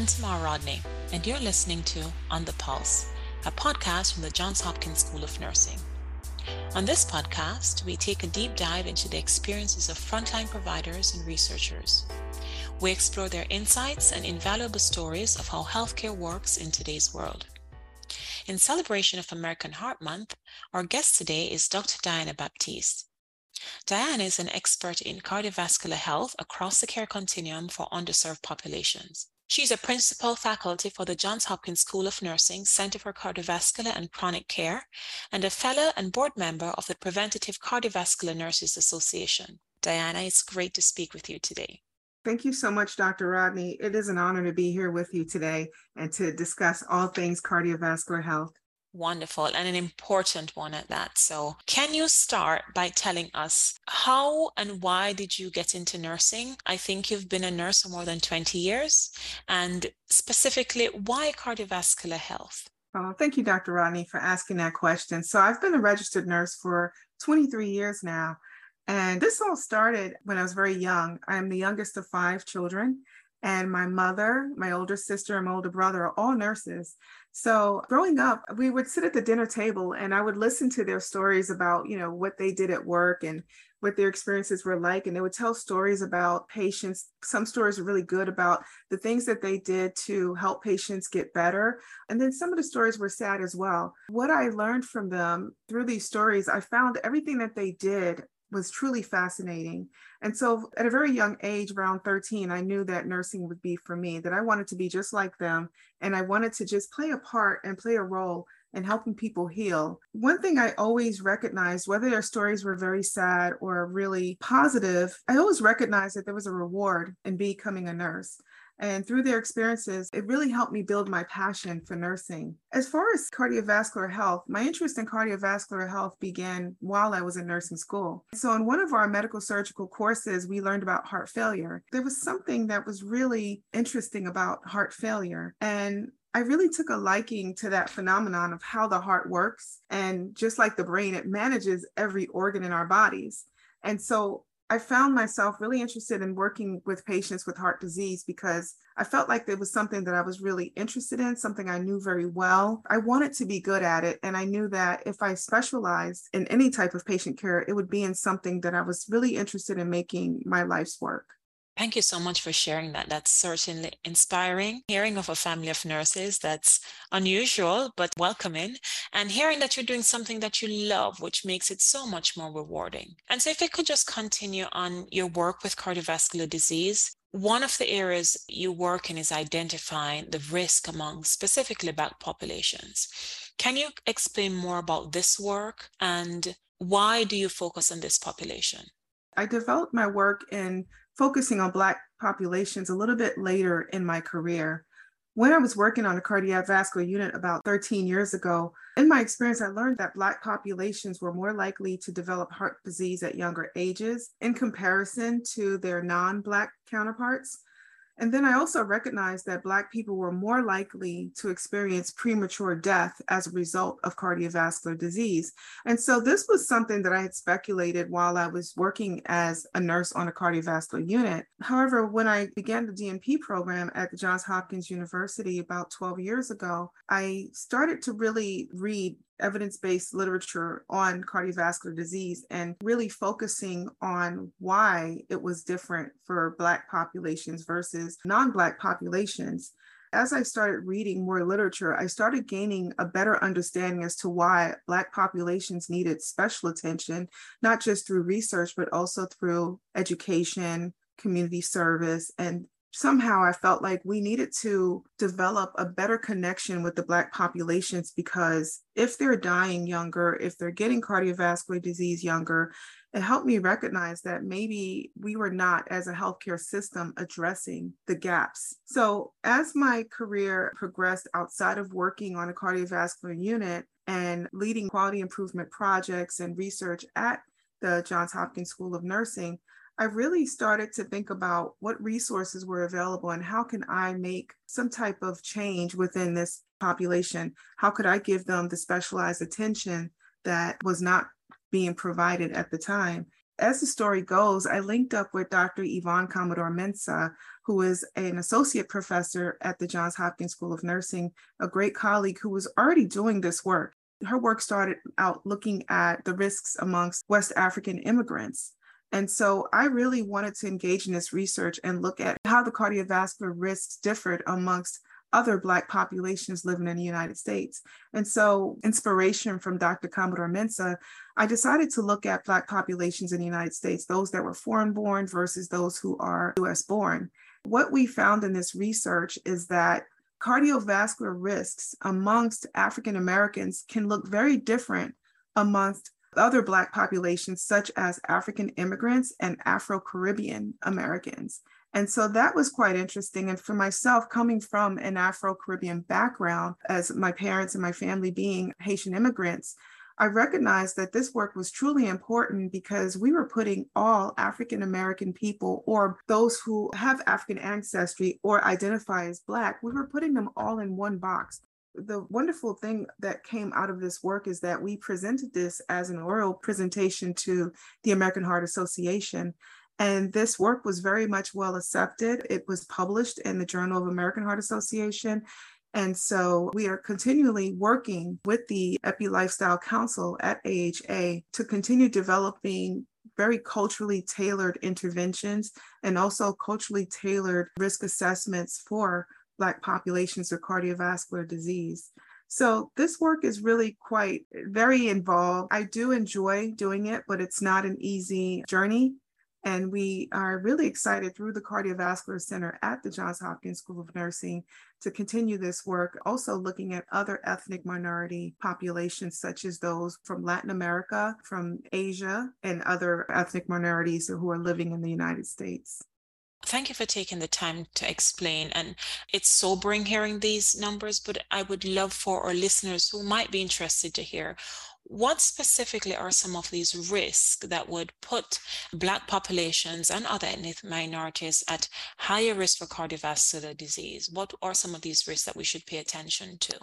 I'm Tamar Rodney, and you're listening to On the Pulse, a podcast from the Johns Hopkins School of Nursing. On this podcast, we take a deep dive into the experiences of frontline providers and researchers. We explore their insights and invaluable stories of how healthcare works in today's world. In celebration of American Heart Month, our guest today is Dr. Diana Baptiste. Diana is an expert in cardiovascular health across the care continuum for underserved populations. She's a principal faculty for the Johns Hopkins School of Nursing Center for Cardiovascular and Chronic Care and a fellow and board member of the Preventative Cardiovascular Nurses Association. Diana, it's great to speak with you today. Thank you so much, Dr. Rodney. It is an honor to be here with you today and to discuss all things cardiovascular health. Wonderful, and an important one at that. So, can you start by telling us how and why did you get into nursing? I think you've been a nurse for more than 20 years, and specifically, why cardiovascular health? Oh, thank you, Dr. Rodney, for asking that question. So, I've been a registered nurse for 23 years now. And this all started when I was very young. I'm the youngest of five children, and my mother, my older sister, and my older brother are all nurses. So growing up, we would sit at the dinner table and I would listen to their stories about, you know, what they did at work and what their experiences were like. And they would tell stories about patients. Some stories were really good about the things that they did to help patients get better. And then some of the stories were sad as well. What I learned from them through these stories, I found everything that they did was truly fascinating. And so at a very young age, around 13, I knew that nursing would be for me, that I wanted to be just like them. And I wanted to just play a part and play a role in helping people heal. One thing I always recognized, whether their stories were very sad or really positive, I always recognized that there was a reward in becoming a nurse. And through their experiences, it really helped me build my passion for nursing. As far as cardiovascular health, my interest in cardiovascular health began while I was in nursing school. So, in one of our medical surgical courses, we learned about heart failure. There was something that was really interesting about heart failure. And I really took a liking to that phenomenon of how the heart works. And just like the brain, it manages every organ in our bodies. And so I found myself really interested in working with patients with heart disease because I felt like there was something that I was really interested in, something I knew very well. I wanted to be good at it. And I knew that if I specialized in any type of patient care, it would be in something that I was really interested in making my life's work. Thank you so much for sharing that. That's certainly inspiring. Hearing of a family of nurses, that's unusual but welcoming. And hearing that you're doing something that you love, which makes it so much more rewarding. And so, if I could just continue on your work with cardiovascular disease, one of the areas you work in is identifying the risk among specifically Black populations. Can you explain more about this work and why do you focus on this population? I developed my work in focusing on Black populations a little bit later in my career. When I was working on a cardiovascular unit about 13 years ago, in my experience, I learned that Black populations were more likely to develop heart disease at younger ages in comparison to their non Black counterparts. And then I also recognized that Black people were more likely to experience premature death as a result of cardiovascular disease. And so this was something that I had speculated while I was working as a nurse on a cardiovascular unit. However, when I began the DNP program at the Johns Hopkins University about 12 years ago, I started to really read evidence based literature on cardiovascular disease and really focusing on why it was different for Black populations versus non Black populations. As I started reading more literature, I started gaining a better understanding as to why Black populations needed special attention, not just through research, but also through education, community service, and somehow I felt like we needed to develop a better connection with the Black populations because if they're dying younger, if they're getting cardiovascular disease younger, it helped me recognize that maybe we were not, as a healthcare system, addressing the gaps. So, as my career progressed outside of working on a cardiovascular unit and leading quality improvement projects and research at the Johns Hopkins School of Nursing, I really started to think about what resources were available and how can I make some type of change within this population? How could I give them the specialized attention that was not being provided at the time? As the story goes, I linked up with Dr. Yvonne Commodore Mensah, who is an associate professor at the Johns Hopkins School of Nursing, a great colleague who was already doing this work. Her work started out looking at the risks amongst West African immigrants. And so I really wanted to engage in this research and look at how the cardiovascular risks differed amongst other Black populations living in the United States. And so, inspiration from Dr. Commodore Mensah, I decided to look at Black populations in the United States, those that were foreign born versus those who are US born. What we found in this research is that cardiovascular risks amongst African Americans can look very different amongst other Black populations, such as African immigrants and Afro Caribbean Americans. And so that was quite interesting. And for myself, coming from an Afro Caribbean background, as my parents and my family being Haitian immigrants, I recognized that this work was truly important because we were putting all African American people or those who have African ancestry or identify as Black, we were putting them all in one box. The wonderful thing that came out of this work is that we presented this as an oral presentation to the American Heart Association. And this work was very much well accepted. It was published in the Journal of American Heart Association. And so we are continually working with the Epi Lifestyle Council at AHA to continue developing very culturally tailored interventions and also culturally tailored risk assessments for Black populations with cardiovascular disease. So this work is really quite very involved. I do enjoy doing it, but it's not an easy journey. And we are really excited through the Cardiovascular Center at the Johns Hopkins School of Nursing to continue this work, also looking at other ethnic minority populations, such as those from Latin America, from Asia, and other ethnic minorities who are living in the United States. Thank you for taking the time to explain. And it's sobering hearing these numbers, but I would love for our listeners who might be interested to hear what specifically are some of these risks that would put Black populations and other ethnic minorities at higher risk for cardiovascular disease? What are some of these risks that we should pay attention to?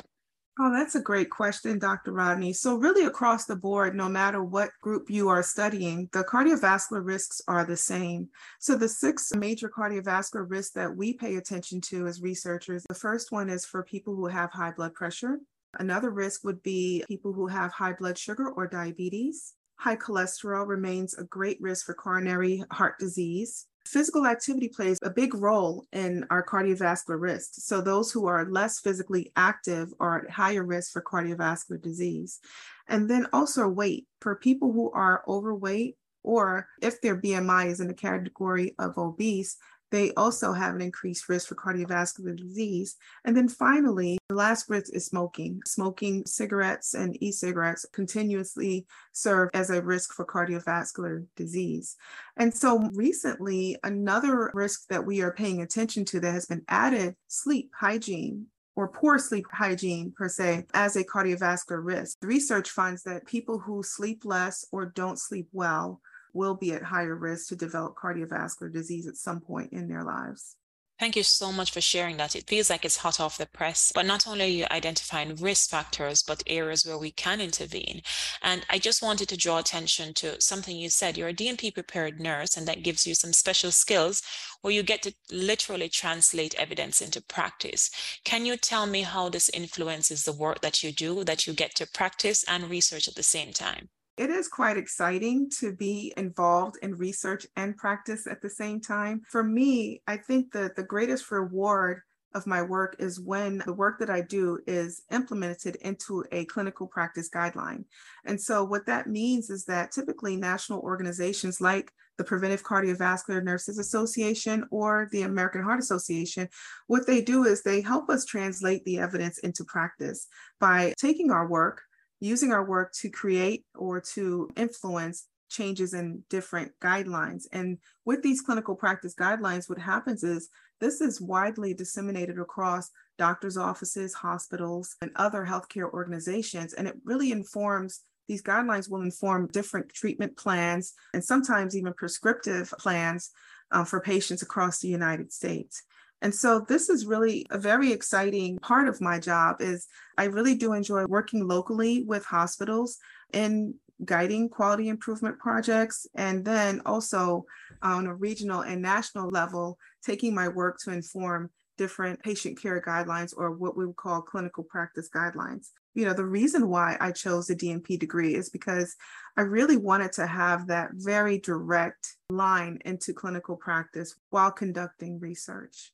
Oh, that's a great question, Dr. Rodney. So, really, across the board, no matter what group you are studying, the cardiovascular risks are the same. So, the six major cardiovascular risks that we pay attention to as researchers the first one is for people who have high blood pressure. Another risk would be people who have high blood sugar or diabetes. High cholesterol remains a great risk for coronary heart disease. Physical activity plays a big role in our cardiovascular risk. So, those who are less physically active are at higher risk for cardiovascular disease. And then also weight. For people who are overweight, or if their BMI is in the category of obese, they also have an increased risk for cardiovascular disease. And then finally, the last risk is smoking. Smoking cigarettes and e cigarettes continuously serve as a risk for cardiovascular disease. And so recently, another risk that we are paying attention to that has been added sleep hygiene or poor sleep hygiene per se as a cardiovascular risk. Research finds that people who sleep less or don't sleep well will be at higher risk to develop cardiovascular disease at some point in their lives. Thank you so much for sharing that. It feels like it's hot off the press, but not only are you identifying risk factors, but areas where we can intervene. And I just wanted to draw attention to something you said. You're a DNP prepared nurse, and that gives you some special skills where you get to literally translate evidence into practice. Can you tell me how this influences the work that you do, that you get to practice and research at the same time? It is quite exciting to be involved in research and practice at the same time. For me, I think that the greatest reward of my work is when the work that I do is implemented into a clinical practice guideline. And so, what that means is that typically national organizations like the Preventive Cardiovascular Nurses Association or the American Heart Association, what they do is they help us translate the evidence into practice by taking our work using our work to create or to influence changes in different guidelines. And with these clinical practice guidelines, what happens is this is widely disseminated across doctors' offices, hospitals, and other healthcare organizations. And it really informs these guidelines will inform different treatment plans and sometimes even prescriptive plans uh, for patients across the United States. And so this is really a very exciting part of my job is I really do enjoy working locally with hospitals in guiding quality improvement projects and then also on a regional and national level taking my work to inform different patient care guidelines or what we would call clinical practice guidelines. You know, the reason why I chose the DNP degree is because I really wanted to have that very direct line into clinical practice while conducting research.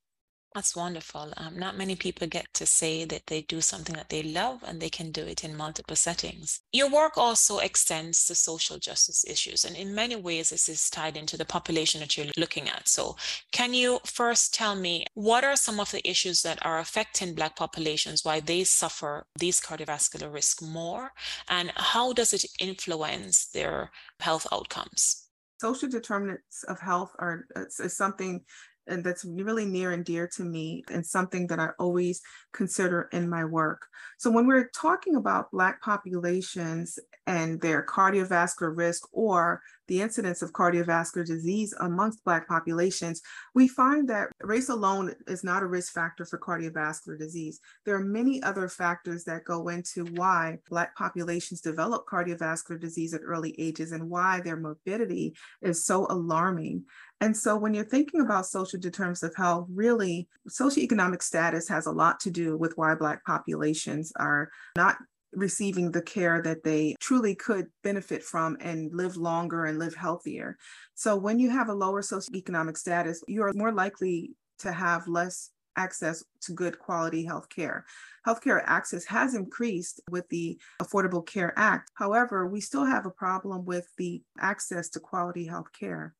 That's wonderful. Um, not many people get to say that they do something that they love and they can do it in multiple settings. Your work also extends to social justice issues, and in many ways, this is tied into the population that you're looking at. So, can you first tell me what are some of the issues that are affecting Black populations, why they suffer these cardiovascular risk more, and how does it influence their health outcomes? Social determinants of health are is something and that's really near and dear to me and something that I always consider in my work. So when we're talking about Black populations and their cardiovascular risk or the incidence of cardiovascular disease amongst Black populations, we find that race alone is not a risk factor for cardiovascular disease. There are many other factors that go into why Black populations develop cardiovascular disease at early ages and why their morbidity is so alarming. And so when you're thinking about social determinants of health, really socioeconomic status has a lot to do with why Black populations are not receiving the care that they truly could benefit from and live longer and live healthier. So when you have a lower socioeconomic status, you are more likely to have less access to good quality health care. Healthcare access has increased with the Affordable Care Act. However, we still have a problem with the access to quality health care.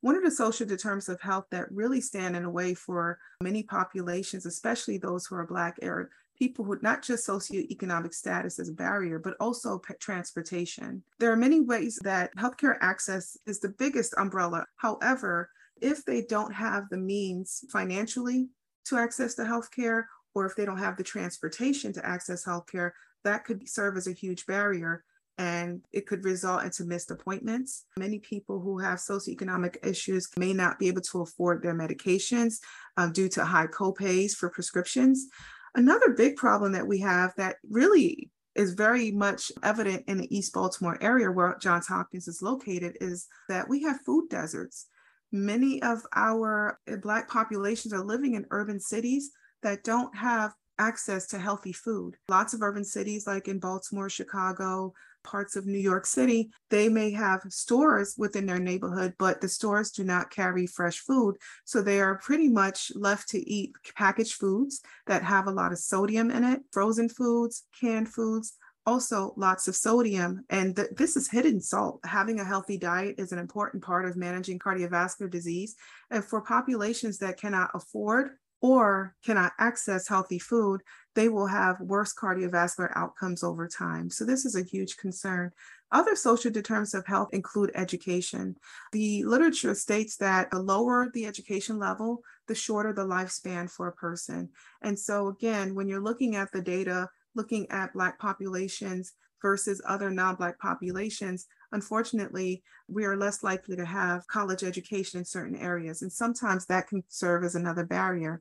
One of the social determinants of health that really stand in the way for many populations, especially those who are Black, are people who not just socioeconomic status as a barrier, but also transportation. There are many ways that healthcare access is the biggest umbrella. However, if they don't have the means financially to access the healthcare, or if they don't have the transportation to access healthcare, that could serve as a huge barrier and it could result into missed appointments. Many people who have socioeconomic issues may not be able to afford their medications um, due to high copays for prescriptions. Another big problem that we have that really is very much evident in the East Baltimore area where Johns Hopkins is located is that we have food deserts. Many of our Black populations are living in urban cities that don't have access to healthy food. Lots of urban cities, like in Baltimore, Chicago, parts of New York City, they may have stores within their neighborhood, but the stores do not carry fresh food. So they are pretty much left to eat packaged foods that have a lot of sodium in it, frozen foods, canned foods, also lots of sodium. And th- this is hidden salt. Having a healthy diet is an important part of managing cardiovascular disease. And for populations that cannot afford or cannot access healthy food, they will have worse cardiovascular outcomes over time. So, this is a huge concern. Other social determinants of health include education. The literature states that the lower the education level, the shorter the lifespan for a person. And so, again, when you're looking at the data, looking at Black populations versus other non Black populations, unfortunately, we are less likely to have college education in certain areas. And sometimes that can serve as another barrier.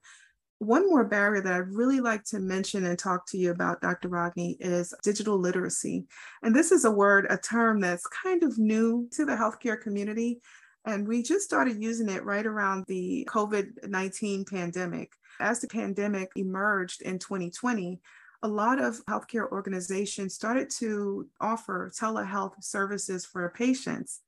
One more barrier that I'd really like to mention and talk to you about, Dr. Rodney, is digital literacy. And this is a word, a term that's kind of new to the healthcare community. And we just started using it right around the COVID 19 pandemic. As the pandemic emerged in 2020, a lot of healthcare organizations started to offer telehealth services for patients.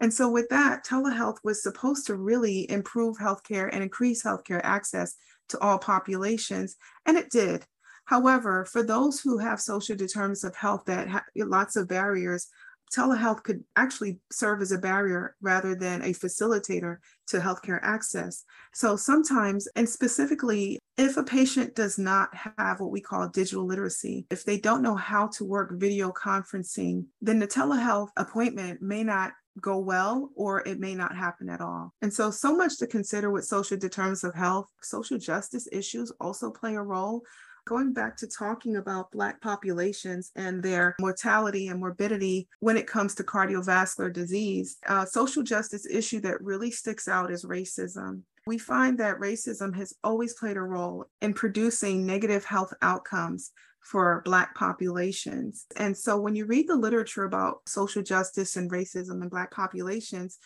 And so, with that, telehealth was supposed to really improve healthcare and increase healthcare access to all populations, and it did. However, for those who have social determinants of health that have lots of barriers, telehealth could actually serve as a barrier rather than a facilitator to healthcare access. So sometimes, and specifically, if a patient does not have what we call digital literacy, if they don't know how to work video conferencing, then the telehealth appointment may not go well or it may not happen at all. And so, so much to consider with social determinants of health. Social justice issues also play a role. Going back to talking about Black populations and their mortality and morbidity when it comes to cardiovascular disease, a social justice issue that really sticks out is racism. We find that racism has always played a role in producing negative health outcomes for Black populations. And so when you read the literature about social justice and racism in Black populations,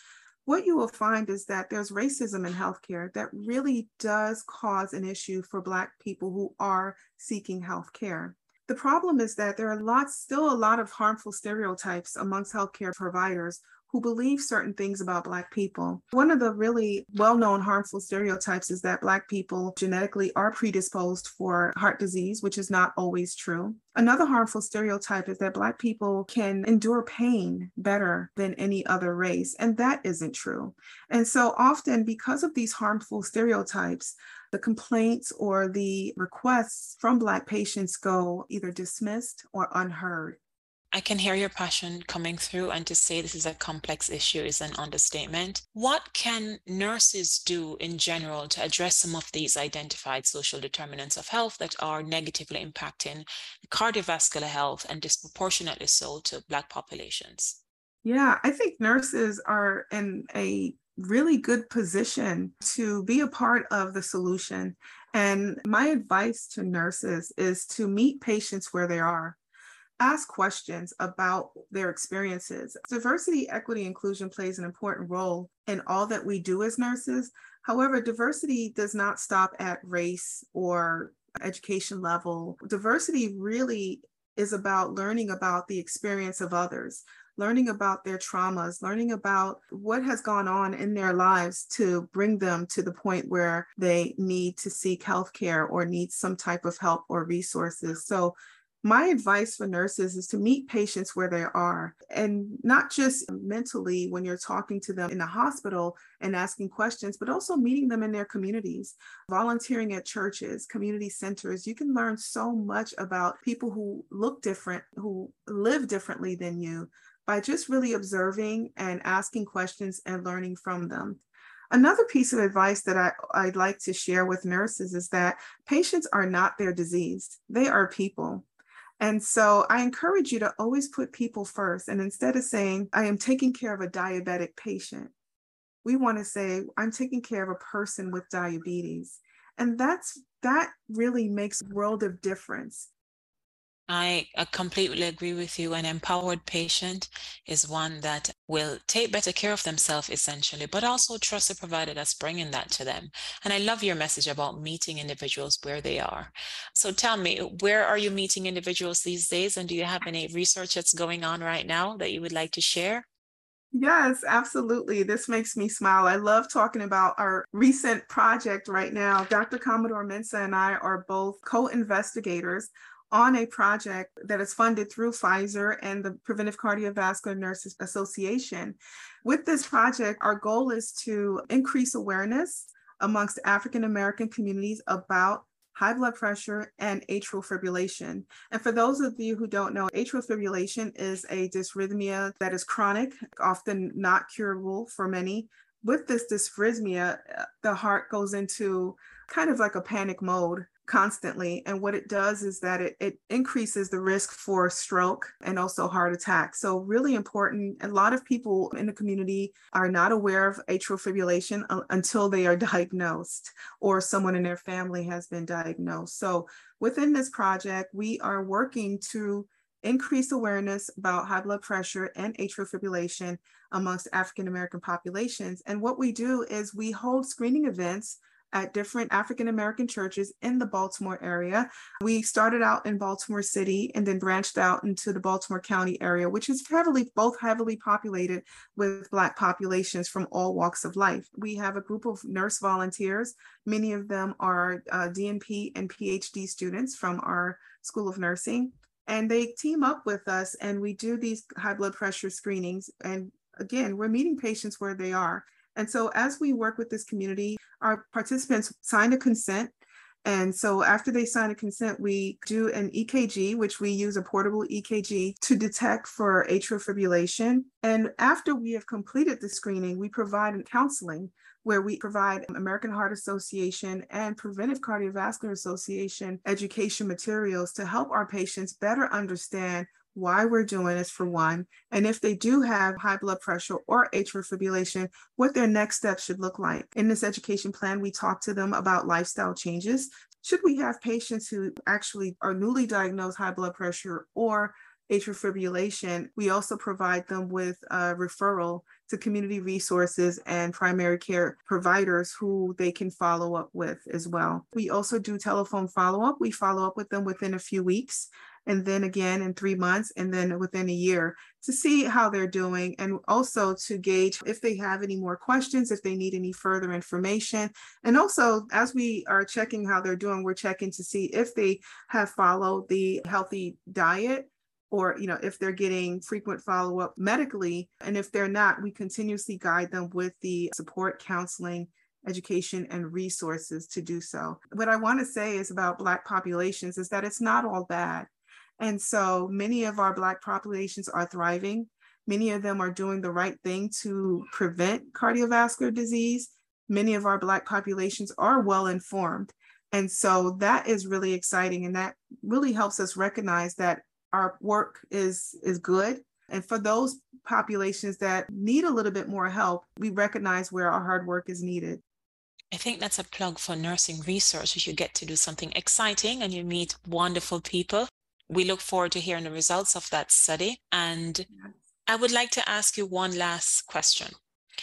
what you will find is that there's racism in healthcare that really does cause an issue for Black people who are seeking healthcare. The problem is that there are lots, still a lot of harmful stereotypes amongst healthcare providers who believe certain things about Black people. One of the really well known harmful stereotypes is that Black people genetically are predisposed for heart disease, which is not always true. Another harmful stereotype is that Black people can endure pain better than any other race, and that isn't true. And so often, because of these harmful stereotypes, the complaints or the requests from Black patients go either dismissed or unheard. I can hear your passion coming through, and to say this is a complex issue is an understatement. What can nurses do in general to address some of these identified social determinants of health that are negatively impacting cardiovascular health and disproportionately so to Black populations? Yeah, I think nurses are in a really good position to be a part of the solution. And my advice to nurses is to meet patients where they are ask questions about their experiences. Diversity, equity, inclusion plays an important role in all that we do as nurses. However, diversity does not stop at race or education level. Diversity really is about learning about the experience of others, learning about their traumas, learning about what has gone on in their lives to bring them to the point where they need to seek healthcare or need some type of help or resources. So my advice for nurses is to meet patients where they are and not just mentally when you're talking to them in the hospital and asking questions, but also meeting them in their communities, volunteering at churches, community centers. You can learn so much about people who look different, who live differently than you by just really observing and asking questions and learning from them. Another piece of advice that I, I'd like to share with nurses is that patients are not their disease, they are people. And so I encourage you to always put people first. And instead of saying, I am taking care of a diabetic patient, we want to say, I'm taking care of a person with diabetes. And that's that really makes a world of difference I, I completely agree with you. An empowered patient is one that will take better care of themselves, essentially, but also trust the provider that's bringing that to them. And I love your message about meeting individuals where they are. So tell me, where are you meeting individuals these days? And do you have any research that's going on right now that you would like to share? Yes, absolutely. This makes me smile. I love talking about our recent project right now. Dr. Commodore Mensah and I are both co investigators on a project that is funded through Pfizer and the Preventive Cardiovascular Nurses Association. With this project, our goal is to increase awareness amongst African American communities about high blood pressure and atrial fibrillation. And for those of you who don't know, atrial fibrillation is a dysrhythmia that is chronic, often not curable for many. With this dysrhythmia, uh, the heart goes into kind of like a panic mode constantly. And what it does is that it, it increases the risk for stroke and also heart attack. So, really important. A lot of people in the community are not aware of atrial fibrillation uh, until they are diagnosed or someone in their family has been diagnosed. So, within this project, we are working to increase awareness about high blood pressure and atrial fibrillation amongst African American populations. And what we do is we hold screening events at different African American churches in the Baltimore area. We started out in Baltimore City and then branched out into the Baltimore County area, which is heavily, both heavily populated with Black populations from all walks of life. We have a group of nurse volunteers. Many of them are uh, DNP and PhD students from our School of Nursing. And they team up with us and we do these high blood pressure screenings. And again, we're meeting patients where they are. And so as we work with this community, our participants sign a consent. And so after they sign a consent, we do an EKG, which we use a portable EKG to detect for atrial fibrillation. And after we have completed the screening, we provide counseling where we provide American Heart Association and Preventive Cardiovascular Association education materials to help our patients better understand why we're doing this for one, and if they do have high blood pressure or atrial fibrillation, what their next steps should look like. In this education plan, we talk to them about lifestyle changes. Should we have patients who actually are newly diagnosed high blood pressure or atrial fibrillation, we also provide them with a referral to community resources and primary care providers who they can follow up with as well. We also do telephone follow up. We follow up with them within a few weeks and then again in three months and then within a year to see how they're doing and also to gauge if they have any more questions, if they need any further information. And also, as we are checking how they're doing, we're checking to see if they have followed the healthy diet or you know if they're getting frequent follow-up medically. And if they're not we continuously guide them with the support counseling education and resources to do so. What i want to say is about black populations is that it's not all bad and so many of our Black populations are thriving. Many of them are doing the right thing to prevent cardiovascular disease. Many of our Black populations are well informed. And so that is really exciting. And that really helps us recognize that our work is, is good. And for those populations that need a little bit more help, we recognize where our hard work is needed. I think that's a plug for nursing research. You get to do something exciting and you meet wonderful people we look forward to hearing the results of that study. And I would like to ask you one last question.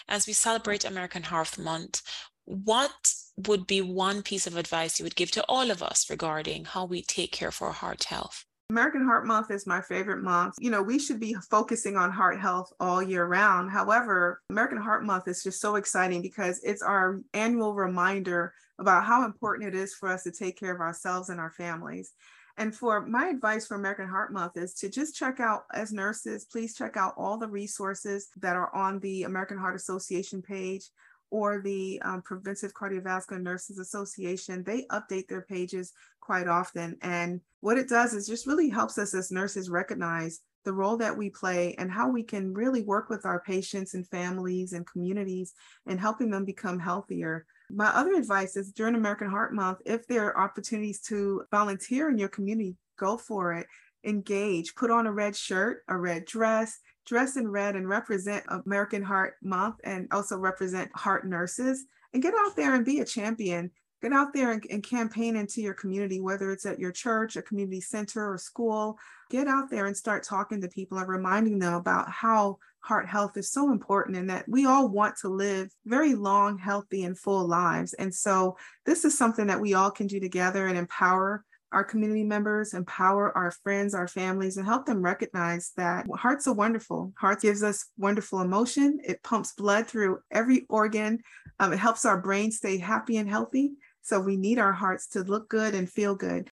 As we celebrate American Heart Month, what would be one piece of advice you would give to all of us regarding how we take care for our heart health? American Heart Month is my favorite month. You know, we should be focusing on heart health all year round. However, American Heart Month is just so exciting because it's our annual reminder about how important it is for us to take care of ourselves and our families. And for my advice for American Heart Month is to just check out, as nurses, please check out all the resources that are on the American Heart Association page or the um, Preventive Cardiovascular Nurses Association. They update their pages quite often. And what it does is just really helps us as nurses recognize the role that we play and how we can really work with our patients and families and communities and helping them become healthier my other advice is during American Heart Month, if there are opportunities to volunteer in your community, go for it. Engage, put on a red shirt, a red dress, dress in red and represent American Heart Month and also represent heart nurses and get out there and be a champion. Get out there and, and campaign into your community, whether it's at your church, a community center, or school. Get out there and start talking to people and reminding them about how heart health is so important and that we all want to live very long, healthy, and full lives. And so, this is something that we all can do together and empower our community members, empower our friends, our families, and help them recognize that hearts are wonderful. Heart gives us wonderful emotion. It pumps blood through every organ. Um, it helps our brain stay happy and healthy. So we need our hearts to look good and feel good.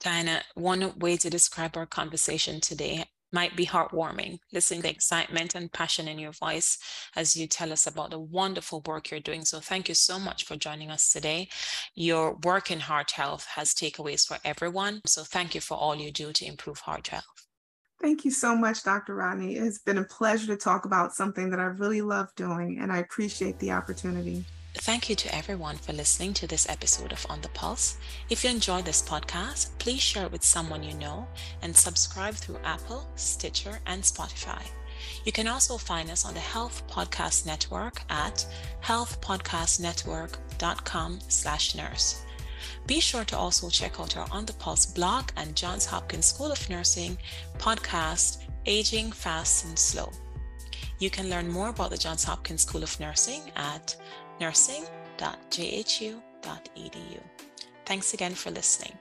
Diana, one way to describe our conversation today might be heartwarming, listening to the excitement and passion in your voice as you tell us about the wonderful work you're doing. So thank you so much for joining us today. Your work in heart health has takeaways for everyone. So thank you for all you do to improve heart health. Thank you so much, Dr. Rodney. It's been a pleasure to talk about something that I really love doing, and I appreciate the opportunity. Thank you to everyone for listening to this episode of On the Pulse. If you enjoyed this podcast, please share it with someone you know and subscribe through Apple, Stitcher, and Spotify. You can also find us on the Health Podcast Network at healthpodcastnetwork.com slash nurse. Be sure to also check out our On the Pulse blog and Johns Hopkins School of Nursing podcast, Aging Fast and Slow. You can learn more about the Johns Hopkins School of Nursing at nursing.jhu.edu. Thanks again for listening.